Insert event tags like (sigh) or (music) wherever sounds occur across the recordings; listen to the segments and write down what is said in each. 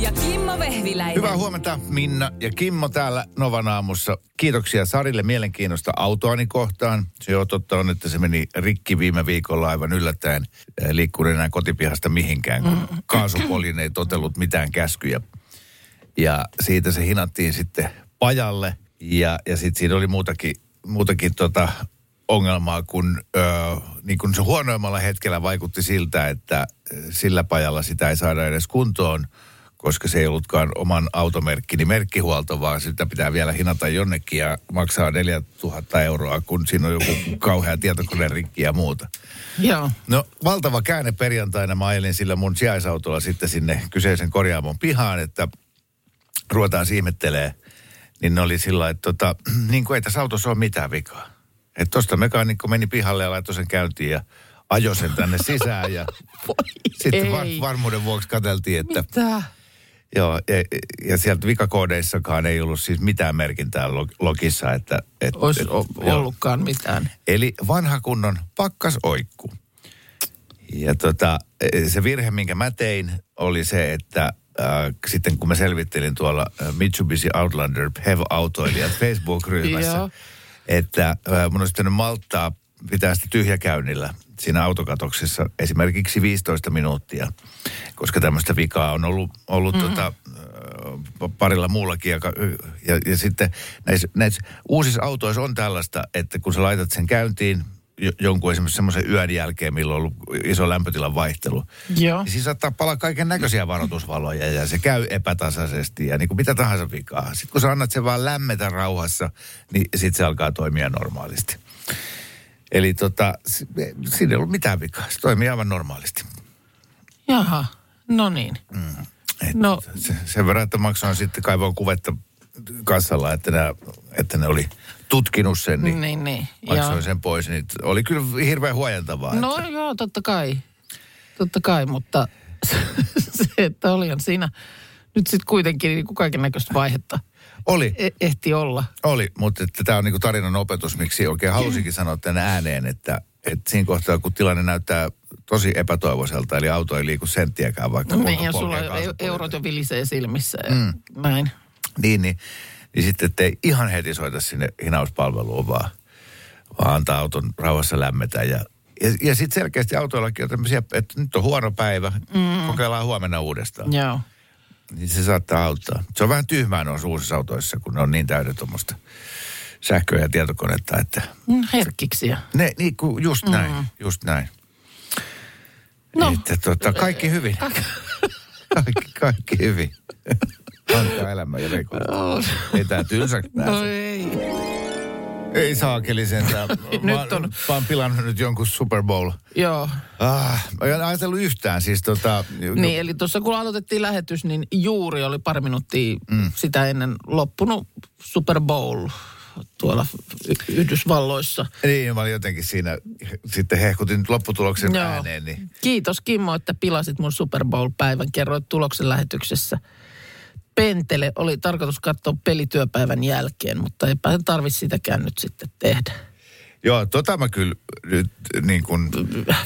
Ja Kimmo Vehviläinen. Hyvää huomenta Minna ja Kimmo täällä Novan aamussa. Kiitoksia Sarille mielenkiinnosta autoani kohtaan. Se on totta on, että se meni rikki viime viikolla aivan yllättäen. Liikkuu enää kotipihasta mihinkään, kun kaasupoljin ei totellut mitään käskyjä. Ja siitä se hinattiin sitten pajalle. Ja, ja sitten siinä oli muutakin, muutakin tota ongelmaa, kun, ö, niin kun se huonoimmalla hetkellä vaikutti siltä, että sillä pajalla sitä ei saada edes kuntoon, koska se ei ollutkaan oman automerkkini merkkihuolto, vaan sitä pitää vielä hinata jonnekin ja maksaa 4000 euroa, kun siinä on joku (laughs) kauhea tietokoneen rikki ja muuta. Joo. No valtava käänne perjantaina. Mä ajelin sillä mun sijaisautolla sitten sinne kyseisen korjaamon pihaan, että ruvetaan ihmettelee. Niin ne oli sillä että tota, (clears throat) niin kuin ei tässä autossa ole mitään vikaa. Että tosta mekaanikko meni pihalle ja laittoi sen käyntiin ja ajoi sen tänne sisään. Ja (laughs) sitten var, varmuuden vuoksi katseltiin, että Mitä? Joo, ja, ja sieltä vikakoodeissakaan ei ollut siis mitään merkintää log- logissa. Että, et, Olisi et- ollutkaan mitään. Eli vanha kunnon pakkasoikku. Ja tota, se virhe, minkä mä tein, oli se, että äh, sitten kun mä selvittelin tuolla Mitsubishi Outlander HEV-autoilijat Facebook-ryhmässä, (laughs) että äh, mun olisi malttaa pitää sitä tyhjäkäynnillä siinä autokatoksessa esimerkiksi 15 minuuttia, koska tämmöistä vikaa on ollut, ollut mm-hmm. tota, parilla muullakin. Ja, ja, ja sitten näissä, näissä uusissa autoissa on tällaista, että kun sä laitat sen käyntiin jo, jonkun esimerkiksi semmoisen yön jälkeen, milloin on ollut iso lämpötilan vaihtelu, Joo. niin siinä saattaa palaa kaiken näköisiä varoitusvaloja ja se käy epätasaisesti ja niin kuin mitä tahansa vikaa. Sitten kun sä annat sen vaan lämmetä rauhassa, niin sitten se alkaa toimia normaalisti. Eli tota, si- siinä ei ollut mitään vikaa. Se toimii aivan normaalisti. Jaha, no niin. Et No. se, sen verran, että maksoin sitten kaivoin kuvetta kassalla, että, nämä, että ne oli tutkinut sen, niin, Niin, niin. maksoin Joo. sen pois. Niin oli kyllä hirveän huojentavaa. No että, joo, totta kai. Totta kai, mutta (laughs) se, että olihan siinä nyt sitten kuitenkin niin kaiken näköistä vaihetta oli, e- ehti olla. oli, mutta että tämä on niin tarinan opetus, miksi oikein halusinkin sanoa tänne ääneen, että, että siinä kohtaa, kun tilanne näyttää tosi epätoivoiselta, eli auto ei liiku senttiäkään vaikka Niin, kuinka ja sulla eurot jo vilisee silmissä ja mm. näin. Niin, niin, niin sitten ettei ihan heti soita sinne hinauspalveluun, vaan, vaan antaa auton rauhassa lämmetä. Ja, ja, ja sitten selkeästi autoillakin on tämmöisiä, että nyt on huono päivä, mm. kokeillaan huomenna uudestaan. Joo. Niin se saattaa auttaa. Se on vähän tyhmää noissa uusissa autoissa, kun ne on niin täydet tuommoista sähköä ja tietokonetta, että Mm, Herkkiksiä. ne, niin kuin just mm. näin, just näin. No. Että tota, kaikki hyvin. kaikki, kaikki hyvin. Antaa elämä ja reko. (laughs) Ei tää tylsä No ei. Ei saakeli sentään. (laughs) Nyt on. Mä oon pilannut nyt jonkun Super Bowl. Joo. Ah, mä en ajatellut yhtään siis tota... Niin, eli tuossa kun aloitettiin lähetys, niin juuri oli pari minuuttia mm. sitä ennen loppunut Super Bowl tuolla Y- Yhdysvalloissa. Niin, mä olin jotenkin siinä, sitten hehkutin lopputuloksen Joo. ääneen, niin Kiitos Kimmo, että pilasit mun Super Bowl-päivän. Kerroit tuloksen lähetyksessä. Pentele oli tarkoitus katsoa pelityöpäivän jälkeen, mutta eipä tarvitse sitäkään nyt sitten tehdä. Joo, tota mä kyllä nyt niin kuin,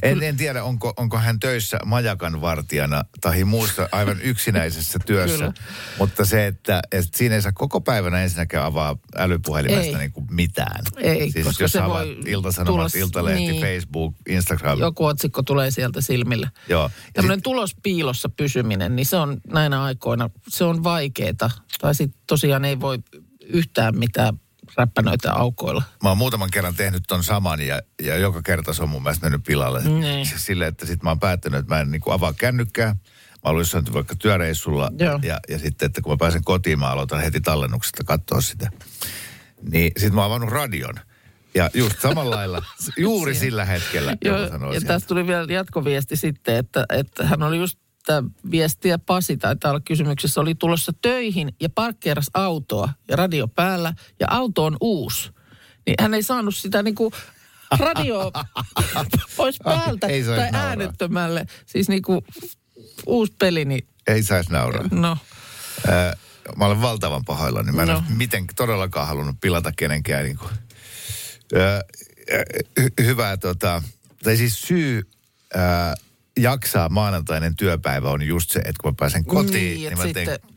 en, en tiedä onko, onko hän töissä majakan vartijana tai muussa aivan yksinäisessä (laughs) työssä. Kyllä. Mutta se, että, että siinä ei saa koko päivänä ensinnäkään avaa älypuhelimesta Ei. niin kuin mitään. Ei, siis koska jos se avaat voi Iltasanomat, tulla- Iltalehti, niin. Facebook, Instagram. Joku otsikko tulee sieltä silmille. Joo. Tämmöinen tulospiilossa pysyminen, niin se on näinä aikoina, se on vaikeeta. Tai sitten tosiaan ei voi yhtään mitään räppänöitä aukoilla. Mä oon muutaman kerran tehnyt ton saman ja, ja joka kerta se on mun mielestä mennyt pilalle. Niin. Silleen, että sit mä oon päättänyt, että mä en niin kuin avaa kännykkää. Mä olen jossain vaikka työreissulla Joo. ja, ja sitten, että kun mä pääsen kotiin, mä aloitan heti tallennuksesta katsoa sitä. Niin sit mä oon avannut radion. Ja just samalla lailla, (laughs) juuri sillä hetkellä, Joo, ja tästä tuli vielä jatkoviesti sitten, että, että hän oli just tämä viestiä Pasi taitaa olla kysymyksessä, oli tulossa töihin ja parkkeeras autoa ja radio päällä ja auto on uusi. Niin hän ei saanut sitä niin kuin radio (laughs) pois päältä Ei tai nauraa. äänettömälle. Siis niin kuin uusi peli, niin Ei saisi nauraa. no. Ää, mä olen valtavan pahoillani. Mä en No. ole miten todellakaan halunnut pilata kenenkään. Niin kuin. Ää, hy- hyvää tota, tai siis syy ää, jaksaa maanantainen työpäivä on just se, että kun mä pääsen kotiin, Niin, niin, mä teen sitten-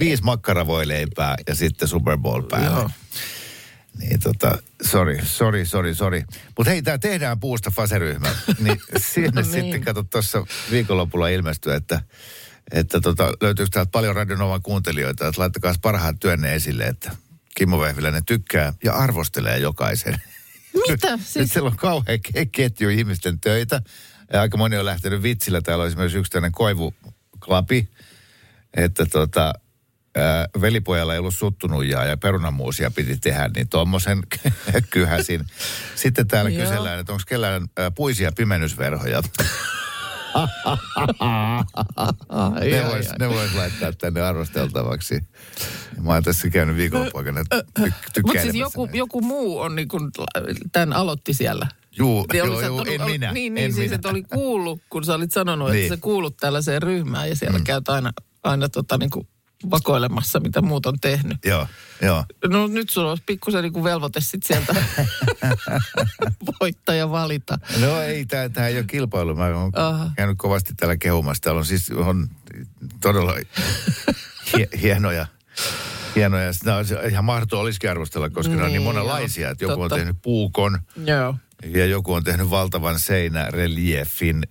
viisi makkaravoileipää ja sitten Super Bowl päälle. Joo. Niin tota, sorry, sorry, sorry, sorry. Mutta hei, tää tehdään puusta faseryhmä. (laughs) Niin sinne No niin. sitten, kato tuossa viikonlopulla ilmestyy, että, että tota, löytyykö täältä paljon Radionovan kuuntelijoita, että laittakaa parhaat työnne esille, että Kimmo Vehviläinen tykkää ja arvostelee jokaisen. Mitä? (laughs) Siis... Siis, siellä on kauhean ke- ketju ihmisten töitä. Ja aika moni on lähtenyt vitsillä. Täällä olisi myös yksi tämmöinen koivuklapi, että tota, ää, velipojalla ei ollut suttunujaa ja perunamuusia piti tehdä, niin tuommoisen (laughs) kyhäsin. Sitten täällä kysellään, että onko kellään ää, puisia pimennysverhoja. ai, ne ai, vois, ai. ne vois laittaa tänne arvosteltavaksi. Mä oon tässä käynyt viikonloppuna ty- Mutta siis joku, näitä. joku muu on niin kuin, tämän aloitti siellä. Juu, Niin joo, joo, sattunut- en minä. Niin, niin en siis minä. että oli kuullut, kun sä olit sanonut, Niin. että sä kuulut tällaiseen ryhmään ja siellä mm. käyt aina, aina tota, niin kuin vakoilemassa, mitä muut on tehnyt. Joo, joo. No nyt sulla olisi pikkusen niin kuin velvoite sit sieltä (laughs) voittaja valita. No ei, tämä, ei ole kilpailu. Mä oon Aha. käynyt kovasti täällä kehumassa. Täällä on siis on todella hie, hienoja, hienoja. No, se ihan mahdoton olisikin arvostella, koska ne on niin Niin, monenlaisia. joo, Että joku totta. on tehnyt puukon Joo. Ja joku on tehnyt valtavan seinäreliefin.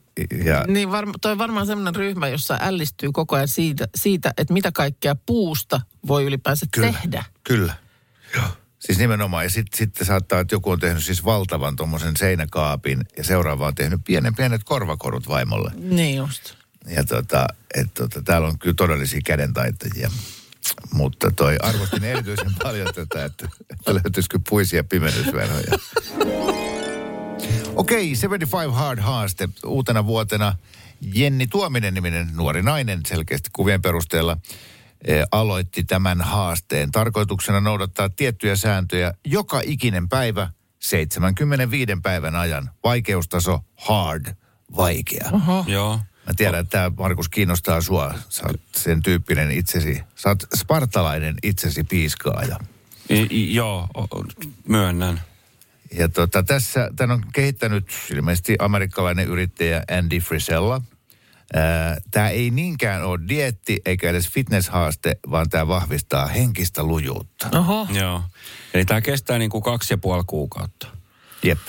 Ja, Niin varma, toi varmaan semmoinen ryhmä, jossa ällistyy koko ajan siitä, siitä, että mitä kaikkea puusta voi ylipäänsä Kyllä. tehdä. Kyllä. Joo. Siis nimenomaan. Ja sitten sit saattaa, että joku on tehnyt siis valtavan tuommoisen seinäkaapin ja seuraava on tehnyt pienen pienet korvakorut vaimolle. Niin just. Ja tota, et tota, täällä on kyllä todellisia kädentaitajia. Mutta toi arvostin erityisen (laughs) paljon tätä, että, löytyisikö puisia pimennysverhoja. (laughs) Okei, 75 Hard haaste uutena vuotena. Jenni Tuominen niminen nuori nainen selkeästi kuvien perusteella eh, aloitti tämän haasteen. Tarkoituksena noudattaa tiettyjä sääntöjä joka ikinen päivä 75 päivän ajan. Vaikeustaso hard, vaikea. Joo. Mä tiedän, että tämä Markus kiinnostaa sua. Sä oot sen tyyppinen itsesi. Sä oot spartalainen itsesi piiskaaja. I, i, joo, myönnän. Ja tota, tässä, tämän on kehittänyt ilmeisesti amerikkalainen yrittäjä Andy Frisella. Tämä ei niinkään ole dietti eikä edes fitnesshaaste, vaan tämä vahvistaa henkistä lujuutta. Oho. Joo. Eli tämä kestää niin kuin kaksi ja puoli kuukautta. Jep.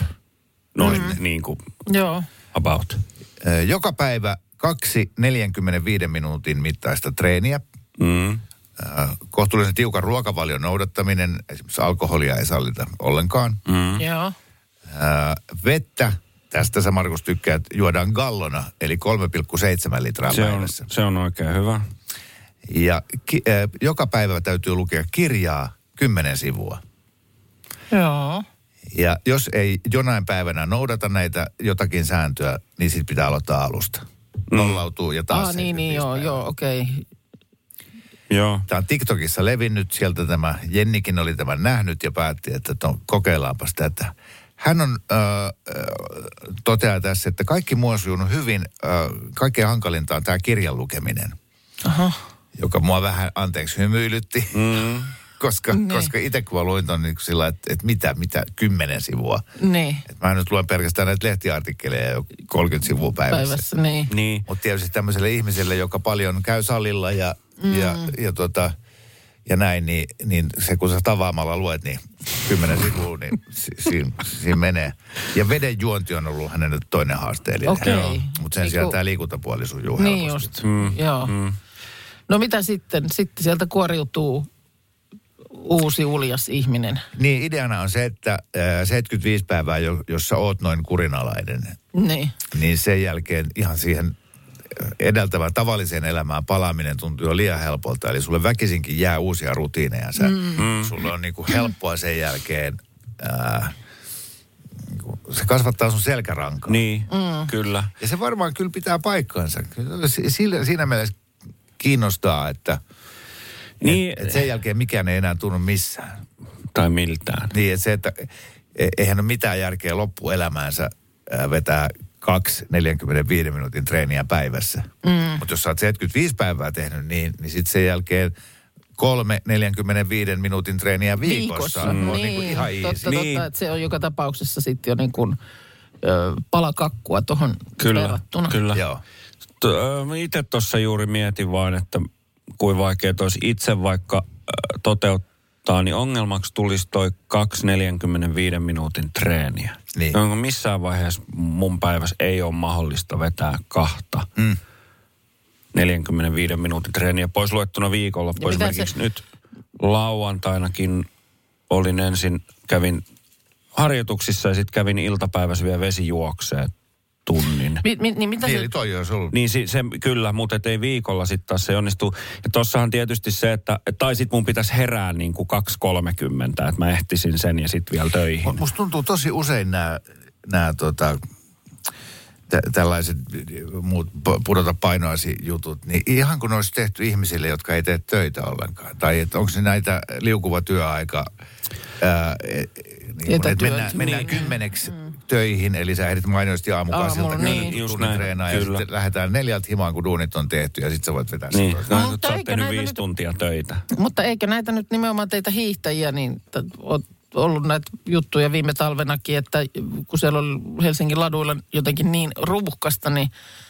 Noin mm. niin kuin Joo. about. Joka päivä kaksi 45 minuutin mittaista treeniä. Mm. Ää, Kohtuullisen tiukan ruokavalion noudattaminen, esimerkiksi alkoholia ei sallita ollenkaan. Mm. Joo. Ää, vettä, tästä sä Markus tykkäät, juodaan gallona, eli 3,7 litraa Se, on, päivässä. se on oikein hyvä. Ja ki, ää, joka päivä täytyy lukea kirjaa 10 sivua. Joo. Ja jos ei jonain päivänä noudata näitä jotakin sääntöä, niin sitten pitää aloittaa alusta. Nollautuu ja taas Ah, niin, niin, 75 joo, joo, okei. Okay. Joo. Tämä on TikTokissa levinnyt, sieltä tämä Jennikin oli tämän nähnyt ja päätti, että to, kokeillaanpas tätä. Hän on, äh, äh, toteaa tässä, että kaikki muu on sujunut hyvin, äh, kaikkein hankalinta on tämä kirjan lukeminen, Aha. joka mua vähän anteeksi hymyilytti. Mm. (laughs) Koska, Niin. koska itse kun mä luin ton niin sillä, että, että mitä, mitä, kymmenen sivua. Niin. Et mä nyt luen pelkästään näitä lehtiartikkeleja jo 30 sivua päivässä. Päivässä, niin. Niin. Mutta tietysti tämmöiselle ihmiselle, joka paljon käy salilla ja, mm. ja, ja, tota, ja näin, niin, niin se kun sä tavaamalla luet, niin kymmenen sivua, niin si, siinä, siinä menee. Ja veden juonti on ollut hänen nyt toinen haasteellinen. Okei. Mutta sen Niin sijaan kun- tämä liikuntapuoli sujuu Niin helposti. just, mm. joo. Mm. No mitä sitten? Sitten sieltä kuoriutuu uusi uljas ihminen. Niin, ideana on se, että äh, 75 päivää, jo, jos sä oot noin kurinalainen, Niin. niin sen jälkeen ihan siihen edeltävään tavalliseen elämään palaaminen tuntuu jo liian helpolta. Eli sulle väkisinkin jää uusia rutiineja. Sä, mm. Sulle on niinku helppoa sen jälkeen ää, niinku kuin, se kasvattaa sun selkärankaa. Niin, mm. kyllä. Ja se varmaan kyllä pitää paikkansa. Sillä, siinä mielessä kiinnostaa, että Niin, et, et sen jälkeen mikään ei enää tunnu missään. tai miltään. Niin, että se, että e- eihän ole mitään järkeä loppuelämäänsä ää, vetää kaksi 45 minuutin treeniä päivässä. Mm. Mutta jos sä oot 75 päivää tehnyt niin, niin sitten sen jälkeen kolme 45 minuutin treeniä viikossa, on niin kuin ihan easy. totta, Niin. totta, että se on joka tapauksessa sitten jo niin kuin, ö, pala kakkua tuohon Kyllä, verrattuna. kyllä. Joo. Itse tuossa juuri mietin vain, että kuin vaikea olisi itse vaikka ö, toteuttaa, niin ongelmaksi tulisi toi 2-45 minuutin treeniä. Niin. Jonka missään vaiheessa mun päivässä ei ole mahdollista vetää kahta. Mm. 45 minuutin treeniä pois luettuna mitä Esimerkiksi se- nyt lauantainakin olin ensin, kävin harjoituksissa ja sitten kävin iltapäivässä vielä vesijuokseen tunnin. Mi, mi, niin mitä Niin, se, eli toi olisi ollut. Niin se, se kyllä, mutta et ei viikolla sitten taas se onnistu. Ja tossahan tietysti se, että tai sit mun pitäisi herää niin kuin 2.30, että mä ehtisin sen ja sitten vielä töihin. Mut Musta tuntuu tosi usein nämä, nämä tota, tä, tällaiset muut pu- pudota painoasi jutut, niin ihan kun ne olisi tehty ihmisille, jotka ei tee töitä ollenkaan. Tai että onko se näitä liukuva työaika, ää, e- niin kun, että mennään, mennään Niin. kymmeneksi töihin, eli sä ehdit mainiosti aamukasilta Aamulla, käydä niin. Just tunnin näin, treenaa ja kyllä. sitten lähdetään neljältä himaan, kun duunit on tehty ja sitten sä voit vetää Niin, sit no, nyt Mutta eikö näitä viisi nyt- tuntia töitä. Mutta eikö näitä nyt nimenomaan teitä hiihtäjiä, niin oot ollut näitä juttuja viime talvenakin, että kun siellä oli Helsingin laduilla jotenkin niin ruuhkasta, niin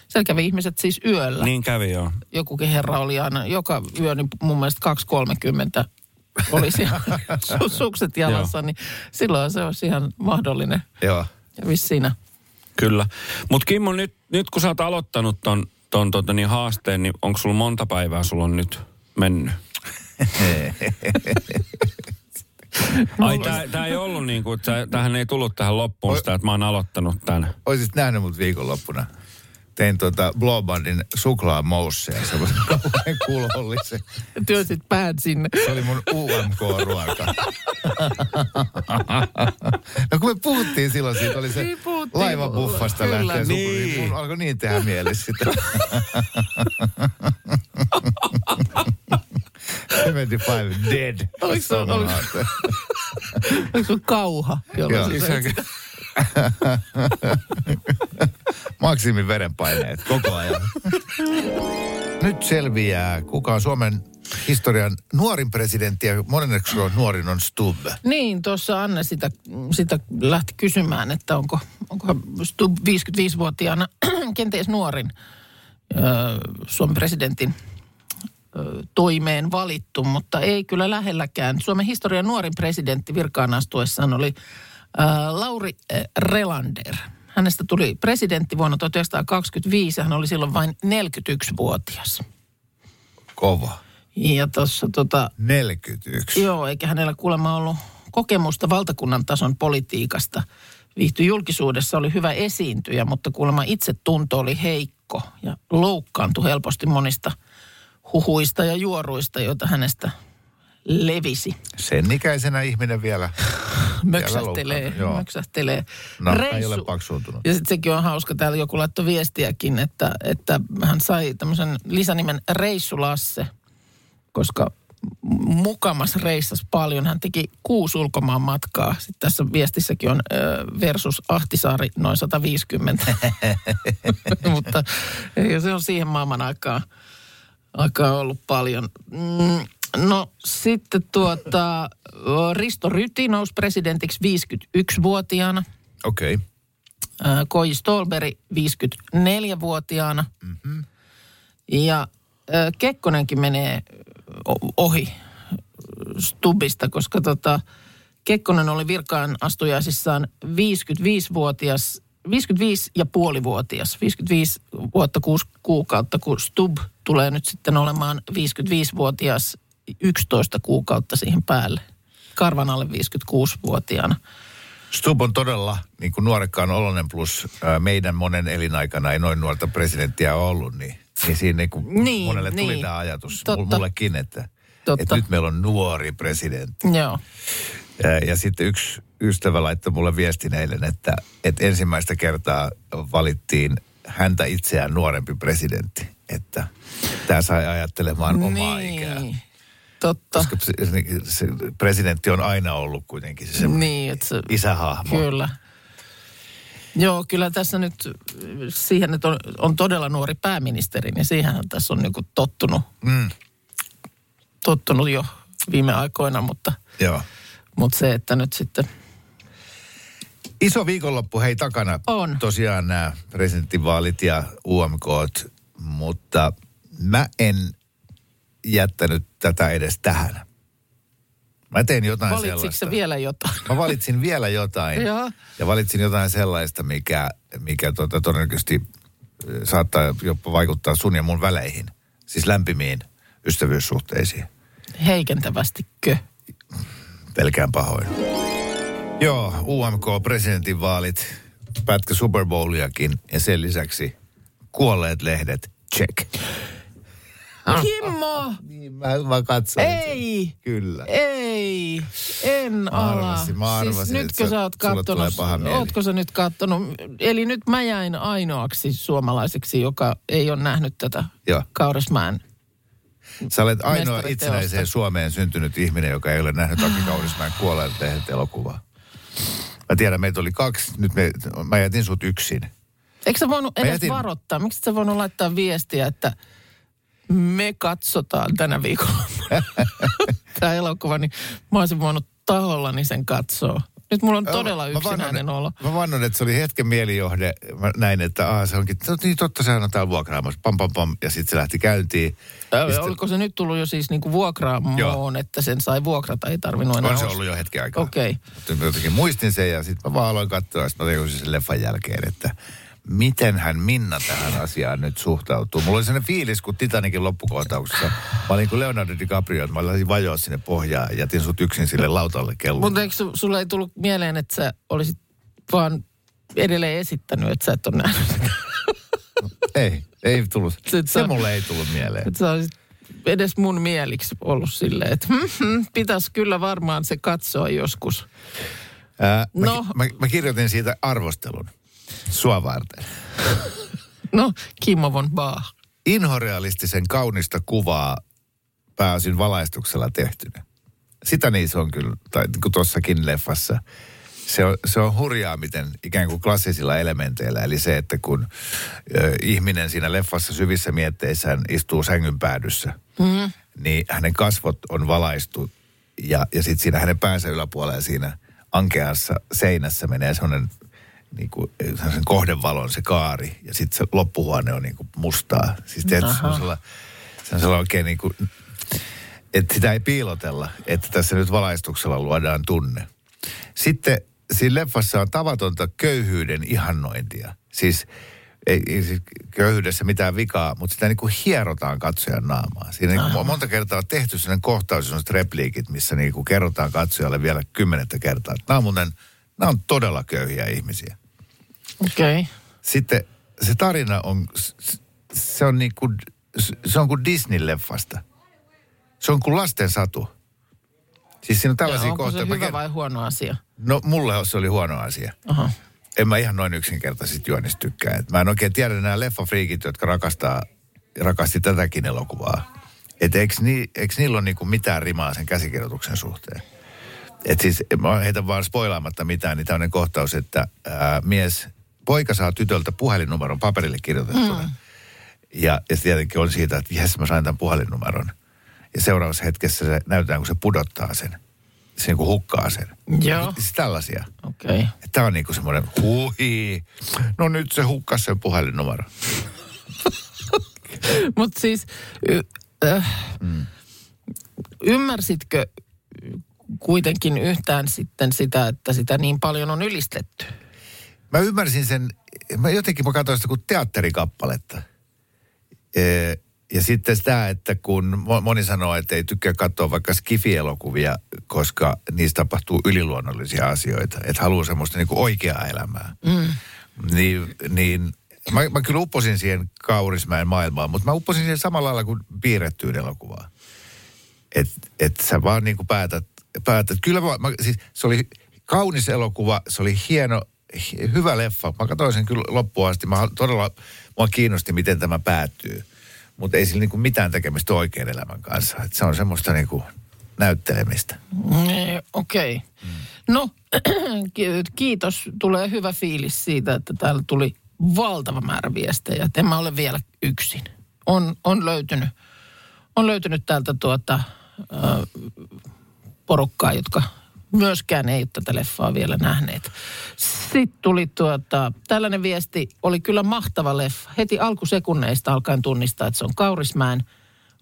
siellä kävi ihmiset siis yöllä. Niin kävi joo. Jokukin herra oli aina joka yö, niin mun mielestä 2.30 oli siellä (laughs) su- sukset jalassa, niin silloin se olisi ihan mahdollinen. Joo. Siinä. Kyllä. Mutta Kimmo, nyt, nyt kun sä oot aloittanut ton, ton tota, niin haasteen, niin onko sulla monta päivää sulla on nyt mennyt? (laughs) Ai tää, tää ei ollut niin kuin, tähän ei tullut tähän loppuun sitä, että mä oon aloittanut tän. Oisit nähnyt mut viikonloppuna. Tein tota Blowbandin suklaamousseja, semmoisen kauhean kuulollisen. Työsit päät sinne. Se oli mun UMK-ruoka. no kun me puhuttiin silloin, siitä oli se Niin laivabuffasta Kyllä. lähtee Niin. niin mun alkoi niin tehdä mieli sitä. 75 dead. Oliko se- oliko- kauha? Sitä? Maksimin verenpaineet koko ajan. (laughs) Nyt selviää, kuka on Suomen historian nuorin presidentti ja monenneksi nuorin on Stubb. Niin, tuossa Anne sitä, sitä lähti kysymään, että onko, onko Stubb 55-vuotiaana (clears throat) kenties nuorin Suomen presidentin toimeen valittu, mutta ei kyllä lähelläkään. Suomen historian nuorin presidentti virkaan astuessaan oli Lauri Relander. Hänestä tuli presidentti vuonna 1925 ja hän oli silloin vain 41-vuotias. Kova. Ja tuossa tota, 41. Joo, eikä hänellä kuulemma ollut kokemusta valtakunnan tason politiikasta. Viihtyi julkisuudessa, oli hyvä esiintyjä, mutta kuulemma itsetunto oli heikko ja loukkaantui helposti monista huhuista ja juoruista, joita hänestä levisi. Sen ikäisenä ihminen vielä. Möksähtelee, joo. möksähtelee. No, ei ole paksuuntunut. Ja sitten sekin on hauska, täällä joku laittoi viestiäkin, että, että hän sai tämmöisen lisänimen Reissulasse, koska mukamas reissas paljon. Hän teki kuusi ulkomaan matkaa. Sitten tässä viestissäkin on versus Ahtisaari noin 150. (laughs) Mutta ei, se on siihen maailman aikaan, aikaan ollut paljon. Mm, no sitten tuota, Risto Ryti nousi presidentiksi 51-vuotiaana. Okei. Okay. Koji Stolberg 54-vuotiaana. Mm-hmm. Ja Kekkonenkin menee ohi Stubista, koska tota, Kekkonen oli virkaan astujaisissaan 55-vuotias, 55 ja puolivuotias, 55 vuotta 6 kuukautta, kun Stub tulee nyt sitten olemaan 55-vuotias 11 kuukautta siihen päälle. Karvan alle 56-vuotiaana. Stubb on todella niin kuin nuorekkaan olonen plus ää, meidän monen elinaikana ei noin nuorta presidenttiä ole ollut, niin, niin siinä niin kuin Niin, monelle tuli niin. tämä ajatus, Totta. mullekin, että, Totta. että nyt meillä on nuori presidentti. Joo. Ja, ja sitten yksi ystävä laittoi mulle viestin eilen, että, että ensimmäistä kertaa valittiin häntä itseään nuorempi presidentti. Että tämä sai ajattelemaan omaa ikää. Totta. Koska se, se presidentti on aina ollut kuitenkin se Niin, että se, isähahmo. Kyllä. Joo, kyllä tässä nyt siihen, että on, on todella nuori pääministeri, niin siihenhän tässä on niinku tottunut, Mm, tottunut jo viime aikoina, mutta, joo. mutta se, että nyt sitten, Iso viikonloppu hei takana. On. Tosiaan nämä presidentinvaalit ja UMK, mutta mä en jättänyt tätä edes tähän. Mä tein jotain valitsitko sellaista. se vielä jotain? Mä valitsin vielä jotain. Joo. ja valitsin jotain sellaista, mikä, mikä tota, todennäköisesti ö, saattaa jopa vaikuttaa sun ja mun väleihin. Siis lämpimiin ystävyyssuhteisiin. Heikentävästikö? Pelkään pahoin. Joo, UMK-presidentinvaalit, pätkä Super Bowliakin ja sen lisäksi kuolleet lehdet, check. Kimmo! Niin, mä, mä katsoin sen. Ei! Kyllä. Ei, en Mä ala. arvasin, mä arvasin, siis nytkö sä- sä oot kattonut, paha mieli. ootko sä nyt kattonut, eli nyt mä jäin ainoaksi suomalaiseksi, joka ei ole nähnyt tätä Joo. Kaurismäen. Sä olet ainoa itsenäiseen Suomeen syntynyt ihminen, joka ei ole nähnyt Aki Kaurismäen kuolleet lehdet elokuvaa. Mä tiedän, meitä oli kaksi, nyt me, mä jätin sut yksin. Eikö sä voinut Mä edes jätin- varoittaa? Miksi sä voinut laittaa viestiä, että me katsotaan tänä viikolla (laughs) tämä elokuva, niin mä olisin voinut tahollani sen katsoa. Nyt mulla on todella Mä- mä yksinäinen vannon- olo. Mä vannon, että se oli hetken mielijohde. Mä näin, että aha, se onkin, no niin totta, sehän on täällä vuokraamassa. Pam, pam, pam. Ja sitten se lähti käyntiin. Ää, Ja sitten- Oliko se nyt tullut jo siis niinku vuokraamoon, Joo. että sen sai vuokrata, ei tarvinnut enää On se ollut jo hetken aikaa. Okei. Mä jotenkin muistin sen ja sitten mä vaan aloin katsoa. Sitten mä tajusin sen leffan jälkeen, että miten hän Minna tähän asiaan nyt suhtautuu. Mulla oli sellainen fiilis, kun Titanikin loppukohtauksessa. Mä olin kuin Leonardo DiCaprio, että mä lähdin vajoa sinne pohjaan ja jätin sut yksin sille lautalle kelloon. Mutta eikö su- sulla ei tullut mieleen, että sä olisit vaan edelleen esittänyt, että sä et ole nähnyt sitä? Ei, ei tullut. (laughs) Sit Se sä- mulle ei tullut mieleen. Että sä olisit edes mun mieliksi ollut silleen, että hmm, pitäisi kyllä varmaan se katsoa joskus. Ää, mä, No. no. mä, mä kirjoitin siitä arvostelun sua varten. (laughs) No, Kimmo von Baah. Inhorealistisen kaunista kuvaa pääosin valaistuksella tehtynä. Sitä niissä on kyllä, tai niin kuin tuossakin leffassa. Se on, se on hurjaa, miten ikään kuin klassisilla elementeillä. Eli se, että kun ö, ihminen siinä leffassa syvissä mietteissään istuu sängyn päädyssä, mm. niin hänen kasvot on valaistu. Ja, ja sitten siinä hänen päänsä yläpuolella siinä ankeassa seinässä menee sellainen niin kuin, sen kohdevalon se kaari. Ja sitten se loppuhuone on niin kuin mustaa. Siis tiedätkö, se on sellainen, se on sellainen oikein niin kuin, että sitä ei piilotella, että tässä nyt valaistuksella luodaan tunne. Sitten siinä leffassa on tavatonta köyhyyden ihannointia. Siis ei, ei siis köyhyydessä mitään vikaa, mutta sitä niin kuin hierotaan katsojan naamaa. Siinä niin kuin monta kertaa on tehty sellainen kohtaus, sellaiset repliikit, missä niin kuin kerrotaan katsojalle vielä kymmenettä kertaa. että Nämä on muuten, nämä on todella köyhiä ihmisiä. Okei. Okay. Sitten se tarina on, se on niin kuin, se on kuin Disney-leffasta. Se on kuin lasten satu. Siis siinä on tällaisia Onko se kohtia. Hyvä vai huono asia? No mulle se oli huono asia. Aha. En mä ihan noin yksinkertaisesti juonista tykkää. Et mä en oikein tiedä nämä leffafriikit, jotka rakastaa, rakasti tätäkin elokuvaa. Että eikö, ni, eikö niillä ole niinku mitään rimaa sen käsikirjoituksen suhteen? Et siis, mä heitän vaan spoilaamatta mitään, niin tämmöinen kohtaus, että ää, mies, poika saa tytöltä puhelinnumeron paperille kirjoitettuna. Mm. Ja, ja se tietenkin on siitä, että jes, mä sain tämän puhelinnumeron. Ja seuraavassa hetkessä se näytetään, kun se pudottaa sen. Se niin kuin hukkaa sen. Joo. Siis tällaisia. Okei. Okay. Tämä on niinku semmoinen huhi. No nyt se hukkas sen puhelinnumero. (laughs) Mutta siis, y- äh, mm. ymmärsitkö kuitenkin yhtään sitten sitä, että sitä niin paljon on ylistetty? Mä ymmärsin sen, mä jotenkin mä katsoin sitä kuin teatterikappaletta. Ee, ja sitten sitä, että kun mo- moni sanoo, että ei tykkää katsoa vaikka skifi-elokuvia, koska niistä tapahtuu yliluonnollisia asioita. Että haluaa semmoista niinku oikeaa elämää. Mm. Niin, niin mä, mä kyllä upposin siihen Kaurismäen maailmaan, mutta mä upposin siihen samalla lailla kuin piirrettyyn elokuvaan. Että et sä vaan niinku päätät, päätät. Kyllä mä, mä, siis se oli kaunis elokuva, se oli hieno, hi- hyvä leffa. Mä katsoin sen kyllä loppuun asti. Mä todella, mua kiinnosti, miten tämä päättyy. Mutta ei sillä niinku mitään tekemistä oikean elämän kanssa. Et se on semmoista niinku näyttelemistä. Eh, Okei. Okay. No, (clears throat) ki- kiitos. Tulee hyvä fiilis siitä, että täällä tuli valtava määrä viestejä. Et en mä ole vielä yksin. On, on löytynyt, on löytynyt täältä tuota, ö, porukkaa, jotka myöskään ei ole tätä leffaa vielä nähneet. Sitten tuli tuota, tällainen viesti, oli kyllä mahtava leffa. Heti alkusekunneista alkaen tunnistaa, että se on Kaurismäen.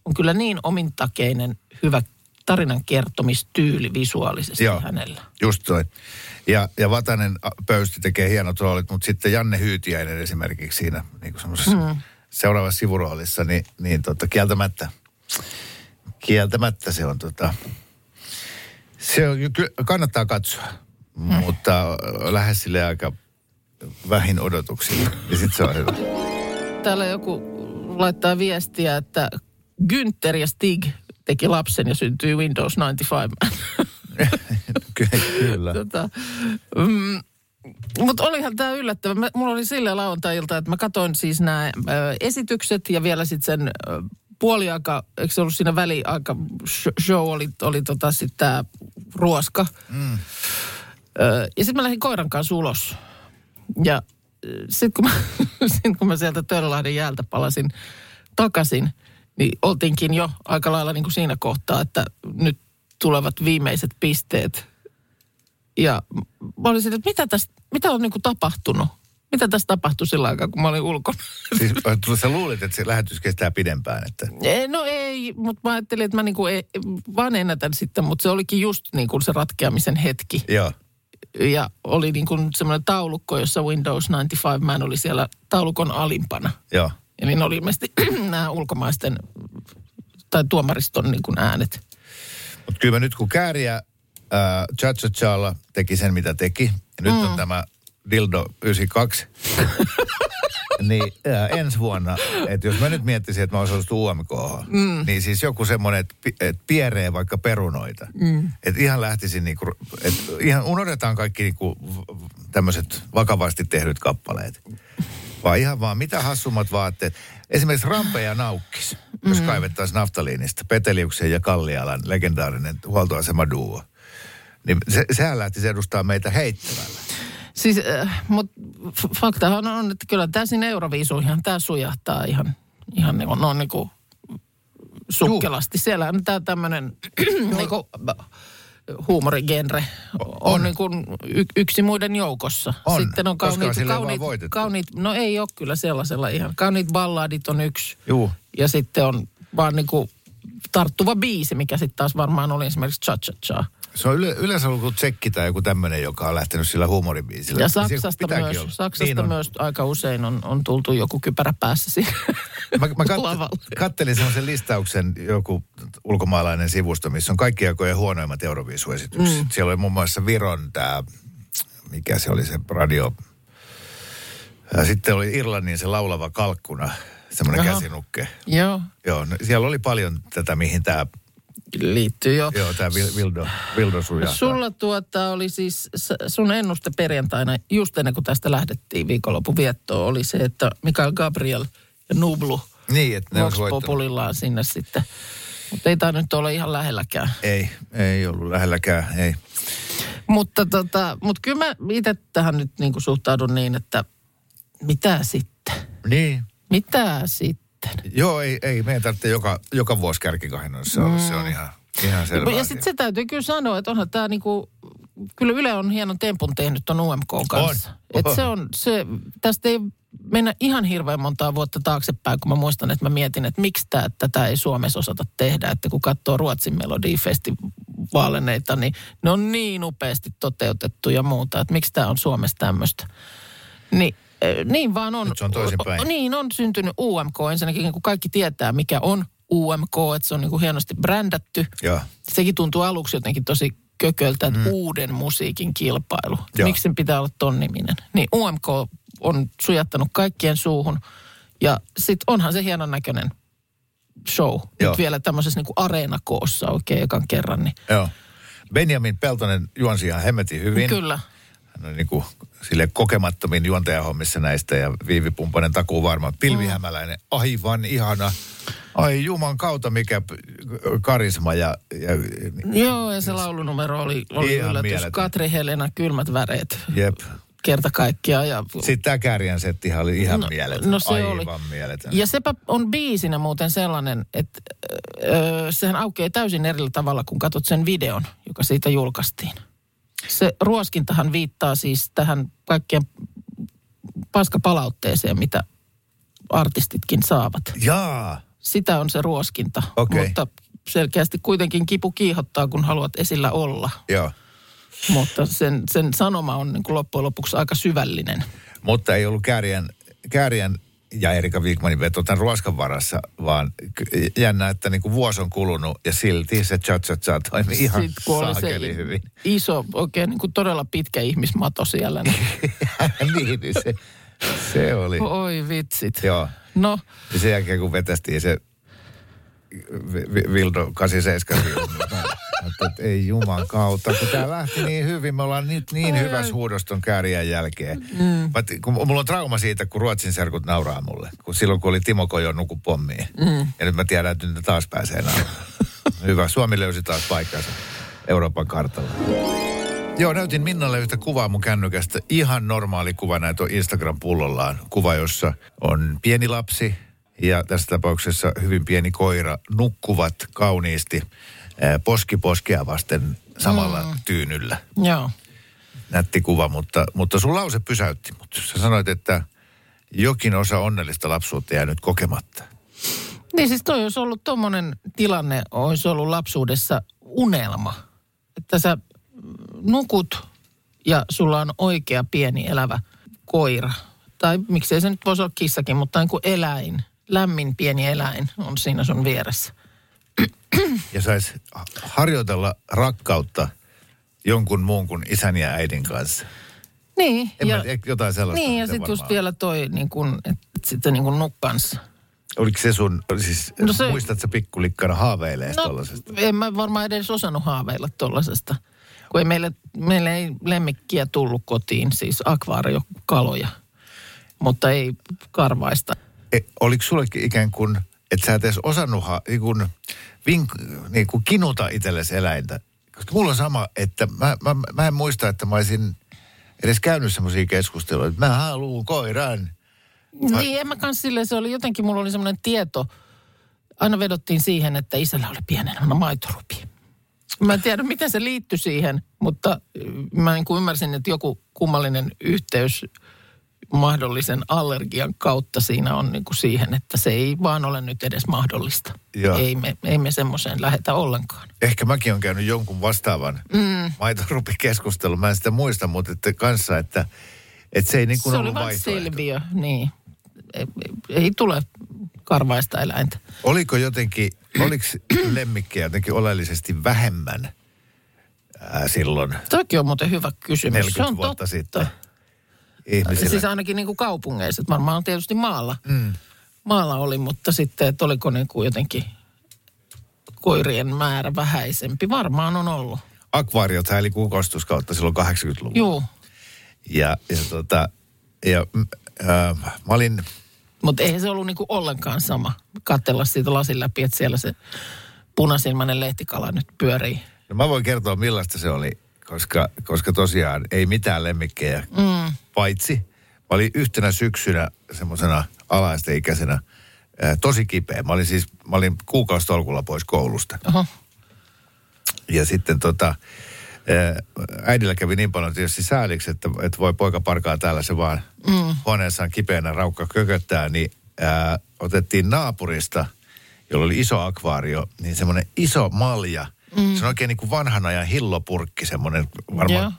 On kyllä niin omintakeinen hyvä tarinan kertomistyyli visuaalisesti Joo. hänellä. Just toi. Ja, ja Vatanen Pöysti tekee hienot roolit, mutta sitten Janne Hyytiäinen esimerkiksi siinä niin kuin mm. seuraavassa sivuroolissa, niin, niin tota, kieltämättä, kieltämättä se on tota, se on, kyllä kannattaa katsoa, mm. mutta äh, lähes sille aika vähin odotuksia. Ja sitten se on hyvä. Täällä joku laittaa viestiä, että Günther ja Stig teki lapsen ja syntyi Windows 95 (laughs) Ky- kyllä. tota, mm, mutta olihan tämä yllättävä. Mä, mulla oli sille lauantai-ilta, että mä katsoin siis nämä esitykset ja vielä sitten sen ö, puoliaika, eikö se ollut siinä väliaika sh- show, oli, oli tota sitten tämä ruoska. Mm. Ö, ja sitten mä lähdin koiran kanssa ulos. Ja sitten kun, mä, (laughs) sit kun mä sieltä Töölölahden jäältä palasin takaisin, niin oltiinkin jo aika lailla niin kuin siinä kohtaa, että nyt tulevat viimeiset pisteet. Ja mä olin siinä, että mitä, tästä, mitä on niin kuin tapahtunut? Mitä tässä tapahtui sillä aikaa, kun mä olin ulkona? Siis sä luulit, että se lähetys kestää pidempään, että Eh, No ei, mutta mä ajattelin, että mä niinku ei, vaan ennätän sitten, mutta se olikin just niin kuin se ratkeamisen hetki. joo. Ja oli niin kuin semmoinen taulukko, jossa Windows 95 Man oli siellä taulukon alimpana. Joo. Eli ne oli ilmeisesti (clears throat) nämä ulkomaisten tai tuomariston niin kuin äänet. Mutta kyllä mä nyt kun Kääriä äh, Cha-Cha-Challa teki sen, mitä teki, ja nyt mm. on tämä Dildo 92, (laughs) niin äh, ensi vuonna, että jos mä nyt miettisin, että mä ollut UMK, mm. niin siis joku semmoinen, että et pieree vaikka perunoita. Mm. Että ihan lähtisin niinku, että ihan unohdetaan kaikki niinku tämmöiset vakavasti tehdyt kappaleet. Vaan ihan vaan mitä hassummat vaatteet. Esimerkiksi Rampe ja Naukkis, jos mm. kaivettaisiin naftaliinista. Peteliuksen ja Kallialan legendaarinen huoltoasema duo. Niin se, sehän lähtisi edustaa meitä heittämällä. Siis, äh, mutta faktahan on, että kyllä tämä sinne Euroviisuihin tämä sujahtaa ihan, ihan niin kuin, no, niin kuin sukkelasti. Siellä on tämä tämmöinen (clears throat) niin kuin, huumorigenre on, On. niin kuin yksi muiden joukossa. On. Sitten on Koska on kauniit, kauniit, kauniit, no ei ole kyllä sellaisella ihan. Kauniit balladit on yksi. Juu. Ja sitten on vaan niin kuin tarttuva biisi, mikä sitten taas varmaan oli esimerkiksi Cha Cha Cha. Se on yle, yleensä ollut tsekki tai joku tämmöinen, joka on lähtenyt sillä huumoribiisillä. Ja Niin Saksasta, myös, olla. Saksasta Niin myös aika usein on, on tultu joku kypärä päässä Mä, mä kat, kattelin semmoisen listauksen, joku ulkomaalainen sivusto, missä on kaikki aikojen huonoimmat Euroviisuesitykset. Mm. Siellä oli muun muassa Viron tämä, mikä se oli se radio. Ja sitten oli Irlannin se laulava kalkkuna, semmoinen Aha. käsinukke. Joo, Joo, no, siellä oli paljon tätä, mihin tämä, liittyy jo. joo, tämä Vildo, Vildo sujahtaa. Sulla tuota oli siis, sun ennuste perjantaina, just ennen kuin tästä lähdettiin viikonlopun viettoon, oli se, että Mikael Gabriel ja Nublu Niin, että ne Vox. Populillaan sinne sitten. Mutta ei tämä nyt ole ihan lähelläkään. Ei, ei ollut lähelläkään, ei. Mutta tota, mut kyllä mä itse tähän nyt niinku suhtaudun niin, että mitä sitten? Niin, Mitä sitten? Joo, ei, ei meidän tarvitse joka, joka vuosi kärkikahinoissa olla. Se on ihan, ihan selvä Ja sitten se täytyy kyllä sanoa, että onhan tämä niinku, kyllä Yle on hienon tempun tehnyt ton UMK kanssa. On, Et on. se on, se, tästä ei mennä ihan hirveän montaa vuotta taaksepäin, kun mä muistan, että mä mietin, että miksi tää, tätä ei Suomessa osata tehdä. Että kun katsoo Ruotsin Melodifestivaaleneita, niin ne on niin upeasti toteutettu ja muuta, että miksi tämä on Suomessa tämmöistä. Niin, niin vaan on. Nyt se on toisinpäin. Niin on syntynyt UMK. Ensinnäkin kun kaikki tietää, mikä on UMK, että se on niin kuin hienosti brändätty. Joo. Sekin tuntuu aluksi jotenkin tosi kököltä, että mm. uuden musiikin kilpailu. Joo. Miksi sen pitää olla ton niminen? Niin UMK on sujattanut kaikkien suuhun. Ja sit onhan se hienon näköinen show. Joo. Nyt vielä tämmöisessä niin kuin areenakoossa oikein ekan kerran. Niin. Joo. Benjamin Peltonen juonsi ihan hemmetin hyvin. Kyllä. Hän on niin kuin sille kokemattomin juontajahommissa näistä ja Viivi Pumpanen takuu varmaan. Pilvi Hämäläinen, aivan ihana. Ai juman kautta mikä karisma ja, ja Joo, ja se laulunumero oli, oli yllätys. mieletön. Katri Helena, kylmät väreet. jep. Kerta kaikkiaan. Ja, Sitten tämä Kärjän settihan oli ihan No- mieletön. no se aivan oli. mieletön. ja sepä on biisinä muuten sellainen, että öö, sehän aukeaa täysin eri tavalla, kun katsot sen videon, joka siitä julkaistiin. Se ruoskintahan viittaa siis tähän kaikkien paskapalautteeseen, mitä artistitkin saavat. Jaa, Sitä on se ruoskinta. Okei. Mutta selkeästi kuitenkin kipu kiihottaa, kun haluat esillä olla. joo. Mutta sen, sen sanoma on niin kuin loppujen lopuksi aika syvällinen. Mutta ei ollut Kääriän, Kääriän ja Erika Wigmanin veto tämän ruoskan varassa, vaan jännä, että niin kuin vuosi on kulunut ja silti se cha cha cha toimi ihan Sitten kun oli se saakeli hyvin. iso, oikein niin kuin todella pitkä ihmismato siellä. Niin, (laughs) niin, niin se, se oli. oi vitsit. Joo. No, Ja sen jälkeen kun vetästiin se Vi- Vi- Vildo 87 että ei juman kautta, kun tämä lähti niin hyvin, me ollaan nyt niin hyvässä huudoston kääriän jälkeen. Mm. kun mulla on trauma siitä, kun Ruotsin serkut nauraa mulle, kun silloin kun oli Timo Kojo nuku pommiin. Mm. Ja nyt mä tiedän, että nyt taas pääsee nauramaan. Hyvä, Suomi löysi taas paikkansa Euroopan kartalla. Joo, näytin Minnalle yhtä kuvaa mun kännykästä. Ihan normaali kuva näitä on Instagram-pullollaan. Kuva, jossa on pieni lapsi ja tässä tapauksessa hyvin pieni koira nukkuvat kauniisti poski poskea vasten samalla mm. tyynyllä. joo. Nätti kuva, mutta, mutta sun lause pysäytti. Mutta sä sanoit, että jokin osa onnellista lapsuutta jää nyt kokematta. Niin siis toi olisi ollut tommonen tilanne, olisi ollut lapsuudessa unelma. Että sä nukut ja sulla on oikea pieni elävä koira. Tai miksei se nyt voisi olla kissakin, mutta niin kuin eläin, lämmin pieni eläin on siinä sun vieressä. Ja sais harjoitella rakkautta jonkun muun kuin isän ja äidin kanssa. Niin. En ja, mä jotain sellaista. niin ja sitten just vielä toi, niin kuin, että sitten niin kuin nukkansa. Oliko se sun, siis No se- muistatko pikkulikkana haaveilee no, tollasesta? en mä varmaan edes osannut haaveilla tollasesta. Kun ei meille, meille ei lemmikkiä tullut kotiin, siis akvaariokaloja, mutta ei karvaista. E, oliko sullekin ikään kuin, että sä et edes osannut ha, niin kuin, vink, niin kuin kinuta itsellesi eläintä? Koska mulla on sama, että mä, mä, mä en muista, että mä olisin edes käynyt semmoisia keskusteluja, että mä haluun koiran. Niin, en mä kans silleen, se oli jotenkin, mulla oli semmoinen tieto. Aina vedottiin siihen, että isällä oli pienenä maitorupi. Mä en tiedä, miten se liittyi siihen, mutta y, mä niin kuin ymmärsin, että joku kummallinen yhteys mahdollisen allergian kautta siinä on niin kuin siihen, että se ei vaan ole nyt edes mahdollista. Joo. Ei me, ei me semmoiseen lähetä ollenkaan. Ehkä mäkin olen käynyt jonkun vastaavan mm. maitorupikeskustelun. Mä en sitä muista, mutta että kanssa, että, että se ei niin kuin se ollut oli vain vaihtoehto. selviö, niin. Ei, ei, tule karvaista eläintä. Oliko jotenkin, oliko (clears throat) lemmikkejä jotenkin oleellisesti vähemmän ää, silloin Toikin on muuten hyvä kysymys. 40 se on vuotta totta. sitten ihmisillä? Siis ainakin niin kuin kaupungeissa. Varmaan tietysti maalla. Mm. Maalla oli, mutta sitten, että oliko niin kuin jotenkin koirien määrä vähäisempi. Varmaan on ollut. Akvaariot häili kukoistuskautta silloin 80-luvulla. Joo. Ja, ja, tota, ja äh, mä olin, Mutta eihän se ollut niin kuin ollenkaan sama. Katsella siitä lasin läpi, että siellä se punasilmainen lehtikala nyt pyörii. no mä voin kertoa millaista se oli, koska, koska tosiaan ei mitään lemmikkejä, mm. paitsi mä olin yhtenä syksynä semmoisena alaisteikäisenä äh, tosi kipeä. Mä olin siis, mä olin kuukausitolkulla pois koulusta. Oho. Ja sitten tota, ää, äidillä kävi niin paljon tietysti sääliksi, että, että voi poika parkaa täällä se vaan mm. huoneessaan kipeänä raukka kököttää, niin ää, otettiin naapurista, jolla oli iso akvaario, niin semmoinen iso malja. Mm. Se on oikein niin kuin vanhan ajan hillopurkki, semmoinen varmaan Joo.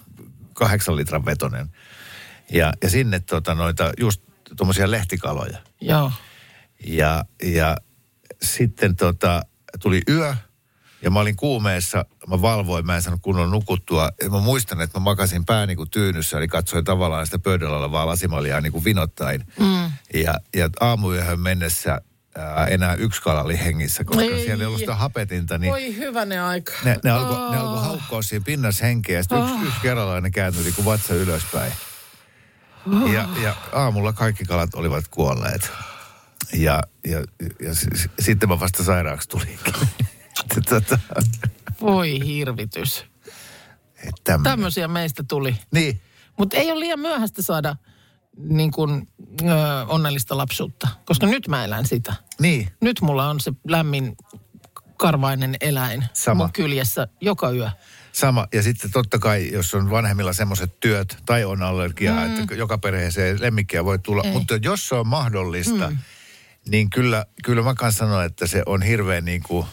kahdeksan litran vetonen. Ja, ja sinne tota noita just tuommoisia lehtikaloja. Joo. Ja, ja sitten tota, tuli yö ja mä olin kuumeessa, mä valvoin, mä en saanut kunnon nukuttua. Ja mä muistan, että mä makasin pääni kuin tyynyssä, eli katsoin tavallaan sitä pöydällä olevaa lasimaljaa niin kuin vinottain. Mm. Ja, ja aamuyöhön mennessä ää, enää yksi kala oli hengissä, koska Ei. siellä ei ollut sitä hapetinta, niin Voi hyvänen aika. ne, ne alkoi ne alko haukkoa siinä pinnassa henkeä ja sitten yksi, yksi kerrallaan ne kääntyi niin kuin vatsa ylöspäin. Ja, ja aamulla kaikki kalat olivat kuolleet. Ja, ja, ja s- s- sitten mä vasta sairaaksi tulinkin. (laughs) tota, Voi hirvitys. Tämmöisiä meistä tuli. Niin, Mutta ei ole liian myöhäistä saada niin kuin, ö, onnellista lapsuutta, koska nyt mä elän sitä. niin. Nyt mulla on se lämmin karvainen eläin Sama. mun kyljessä joka yö. Sama. Ja sitten totta kai, jos on vanhemmilla semmoiset työt tai on allergiaa, mm. että joka perheeseen lemmikkiä voi tulla. Ei. Mutta jos se on mahdollista, mm. niin kyllä, kyllä mä kanssa sanon, että se on hirveän niin kuin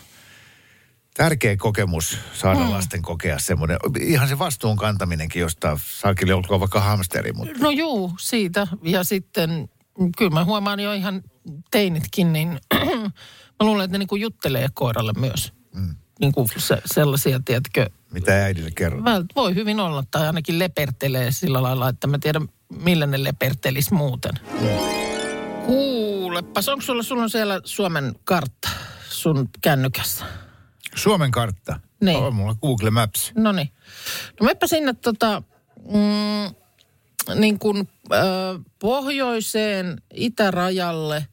tärkeä kokemus saada mm. lasten kokea semmoinen. Ihan se vastuun kantaminenkin, josta saakin olkoon vaikka hamsteri, mutta No juu, siitä. Ja sitten kyllä mä huomaan jo ihan teinitkin, niin (clears throat) mä luulen, että ne niin kuin juttelee koiralle myös. Mm. Niin kuin se, sellaisia, tiedätkö, mitä äidille kerron. Vält, voi hyvin olla, tai ainakin lepertelee sillä lailla, että mä tiedän, millä ne lepertelis muuten. Kuulepas, onko sulla, sulla on siellä Suomen kartta sun kännykässä? Suomen kartta. Niin. On mulla Google Maps. No niin. No meppä sinne tota, mm, niin kuin ö, pohjoiseen itärajalle.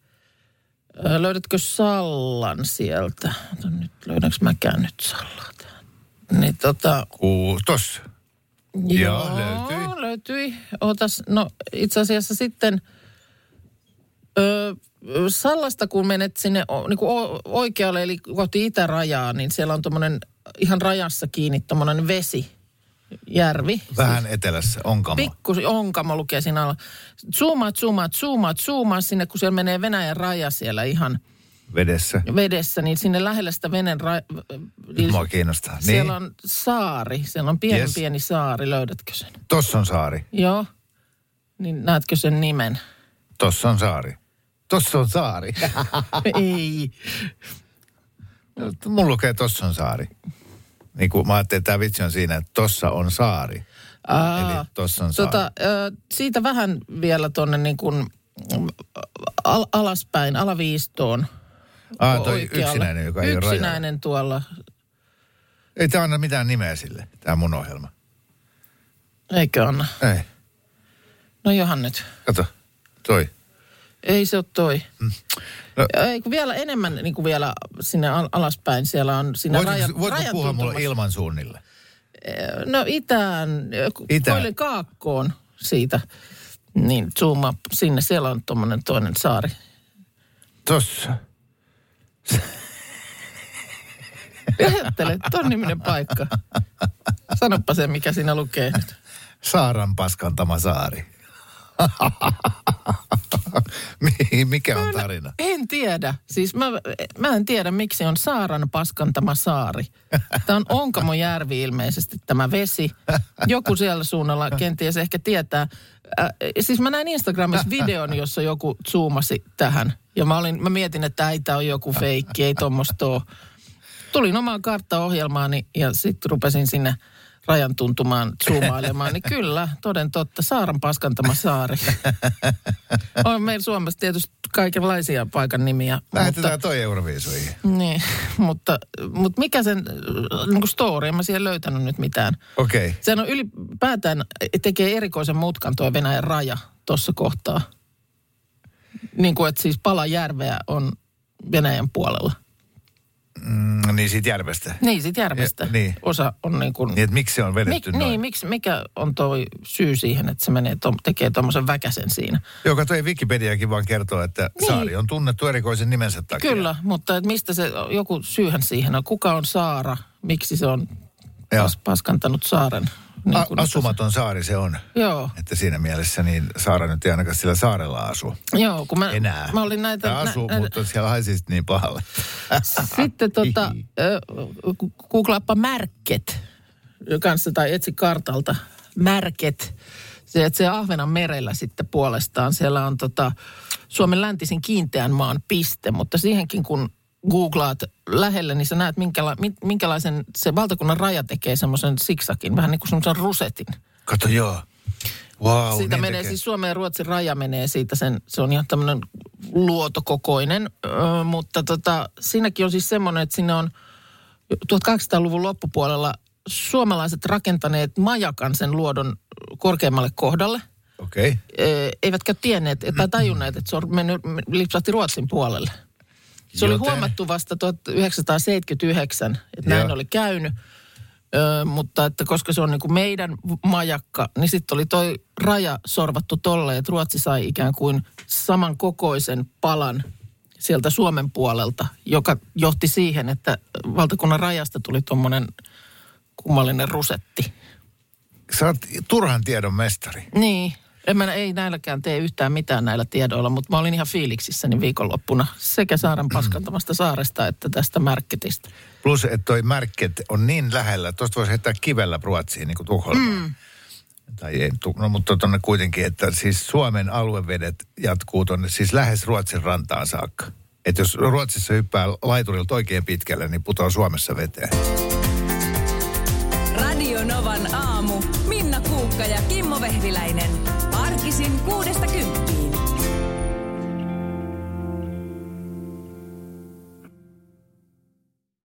Ö, löydätkö Sallan sieltä? Nyt, löydänkö mäkään nyt Sallaa? Niin tota, Kuu, tossa. Joo, löytyi. löytyi. Ootas, no itse asiassa sitten ö, Sallasta kun menet sinne niin kuin oikealle eli kohti itärajaa, niin siellä on tuommoinen ihan rajassa kiinni tuommoinen vesi, järvi. Vähän etelässä, Onkamo. Pikku onkamo lukee siinä alla. Zoomaat, zoomaat, zoomaat, zoomaat sinne, kun siellä menee Venäjän raja siellä ihan Vedessä. vedessä, niin sinne lähellä sitä Venäjän raja... Nyt mua kiinnostaa. Niin. Siellä on saari, siellä on pieni Yes. pieni saari, löydätkö sen? Tossa on saari. Joo. Niin näetkö sen nimen? Tossa on saari. Tossa on saari. (laughs) Ei. Mulla lukee tossa on saari. Niin kuin mä ajattelin, että tämä vitsi on siinä, että tossa on saari. Aa, Eli tossa on saari. tota, siitä vähän vielä tuonne niin kuin al- alaspäin, alaviistoon. Ah, toi oikealle. yksinäinen, joka ei. Yksinäinen tuolla. Ei tämä anna mitään nimeä sille, tämä mun ohjelma. Eikö anna? Ei. No johan nyt. Kato, toi. Ei se ole toi. No. Ei, kun vielä enemmän niin kuin vielä sinne al- alaspäin. Siellä on siinä Voitko, raja, voitko rajan puhua mulle ilman suunnille? No itään, Itään. Koilin kaakkoon siitä. Niin zooma sinne. Siellä on tuommoinen toinen saari. Tossa. Ajattele, ton niminen paikka. Sanoppa se, mikä siinä lukee nyt. Saaran paskantama saari. Mi- Mikä on tarina? En tiedä. Siis mä, mä en tiedä, miksi on Saaran paskantama saari. Tämä on Onkamojärvi ilmeisesti tämä vesi. Joku siellä suunnalla kenties ehkä tietää. Äh, siis mä näin Instagramissa videon, jossa joku zoomasi tähän. Ja mä, olin, mä mietin, että äitä on joku feikki, ei tuommoista ole. Tulin omaan karttaohjelmaani ja sitten rupesin sinne rajan tuntumaan zoomailemaan. Niin kyllä, toden totta, Saaran paskantama saari. (laughs) On meillä Suomessa tietysti kaikenlaisia paikan nimiä. Lähetetään toi Euroviisuihin. Niin, mutta, mutta mikä sen niin kuin story, en mä siihen löytänyt nyt mitään. Okei. Okay. Sehän on ylipäätään, tekee erikoisen mutkan tuo Venäjän raja tuossa kohtaa. Niin kuin, että siis pala järveä on Venäjän puolella. Mm, niin siitä järvestä. Niin, sit järvestä. Ja- niin. Osa on niin kuin... Niin, että miksi se on Mik, vedetty noin? niin, miksi, mikä on tuo syy siihen, että se menee to, tekee tuommoisen väkäsen siinä? Joka toi Wikipediakin vaan kertoo, että Niin. saari on tunnettu erikoisen nimensä takia. Kyllä, mutta et mistä se, joku syyhän siihen on. Kuka on Saara? Miksi se on pas, paskantanut saaren? Niin A- kuin- asumaton saari se on. Joo, Että siinä mielessä niin Saara nyt ei ainakaan sillä saarella asu joo, kun mä, enää. mä olin näitä... Tai asuu, nä, mutta siellä haisi niin pahalle. Sitten (laughs) tota, googlaappa Märket kanssa tai etsi kartalta Märket. Se, että se Ahvenan merellä sitten puolestaan. Siellä on tota, Suomen läntisin kiinteän maan piste, mutta siihenkin kun googlaat lähelle, niin sä näet minkäla, min- minkälaisen se valtakunnan raja tekee semmoisen siksakin, vähän niin kuin semmoisen rusetin. Kato joo. Wow, siitä niin menee tekee. siis Suomen ja Ruotsin raja menee siitä sen, se on ihan tämmöinen luotokokoinen, ö, mutta tota, siinäkin on siis semmoinen, että sinne on 1800-luvun loppupuolella suomalaiset rakentaneet majakan sen luodon korkeammalle kohdalle. Okei. Okay. Eivätkä tienneet tai tajunneet, että se on mennyt, lipsahti Ruotsin puolelle. Se oli Joten- huomattu vasta 1979, että näin Joo. oli käynyt. Ö, mutta että koska se on niin kuin meidän majakka, niin sitten oli toi raja sorvattu tolle, että Ruotsi sai ikään kuin samankokoisen palan sieltä Suomen puolelta, joka johti siihen, että valtakunnan rajasta tuli tuommoinen kummallinen rusetti. Sä oot turhan tiedon mestari. Niin, en mä, ei näilläkään tee yhtään mitään näillä tiedoilla, mutta mä olin ihan fiiliksissäni viikonloppuna sekä saaren paskantamasta saaresta että tästä märkketistä. Plus, että toi Märket on niin lähellä. Tuosta voisi heittää kivellä Ruotsiin, niin kuin Tukholmaan. Mm. Tai ei, no mutta tuonne kuitenkin, että siis Suomen aluevedet jatkuu tuonne siis lähes Ruotsin rantaan saakka. Että jos Ruotsissa hyppää laiturilta oikein pitkälle, niin putoaa Suomessa veteen. Radio Novan aamu. Minna Kuukka ja Kimmo Vehviläinen.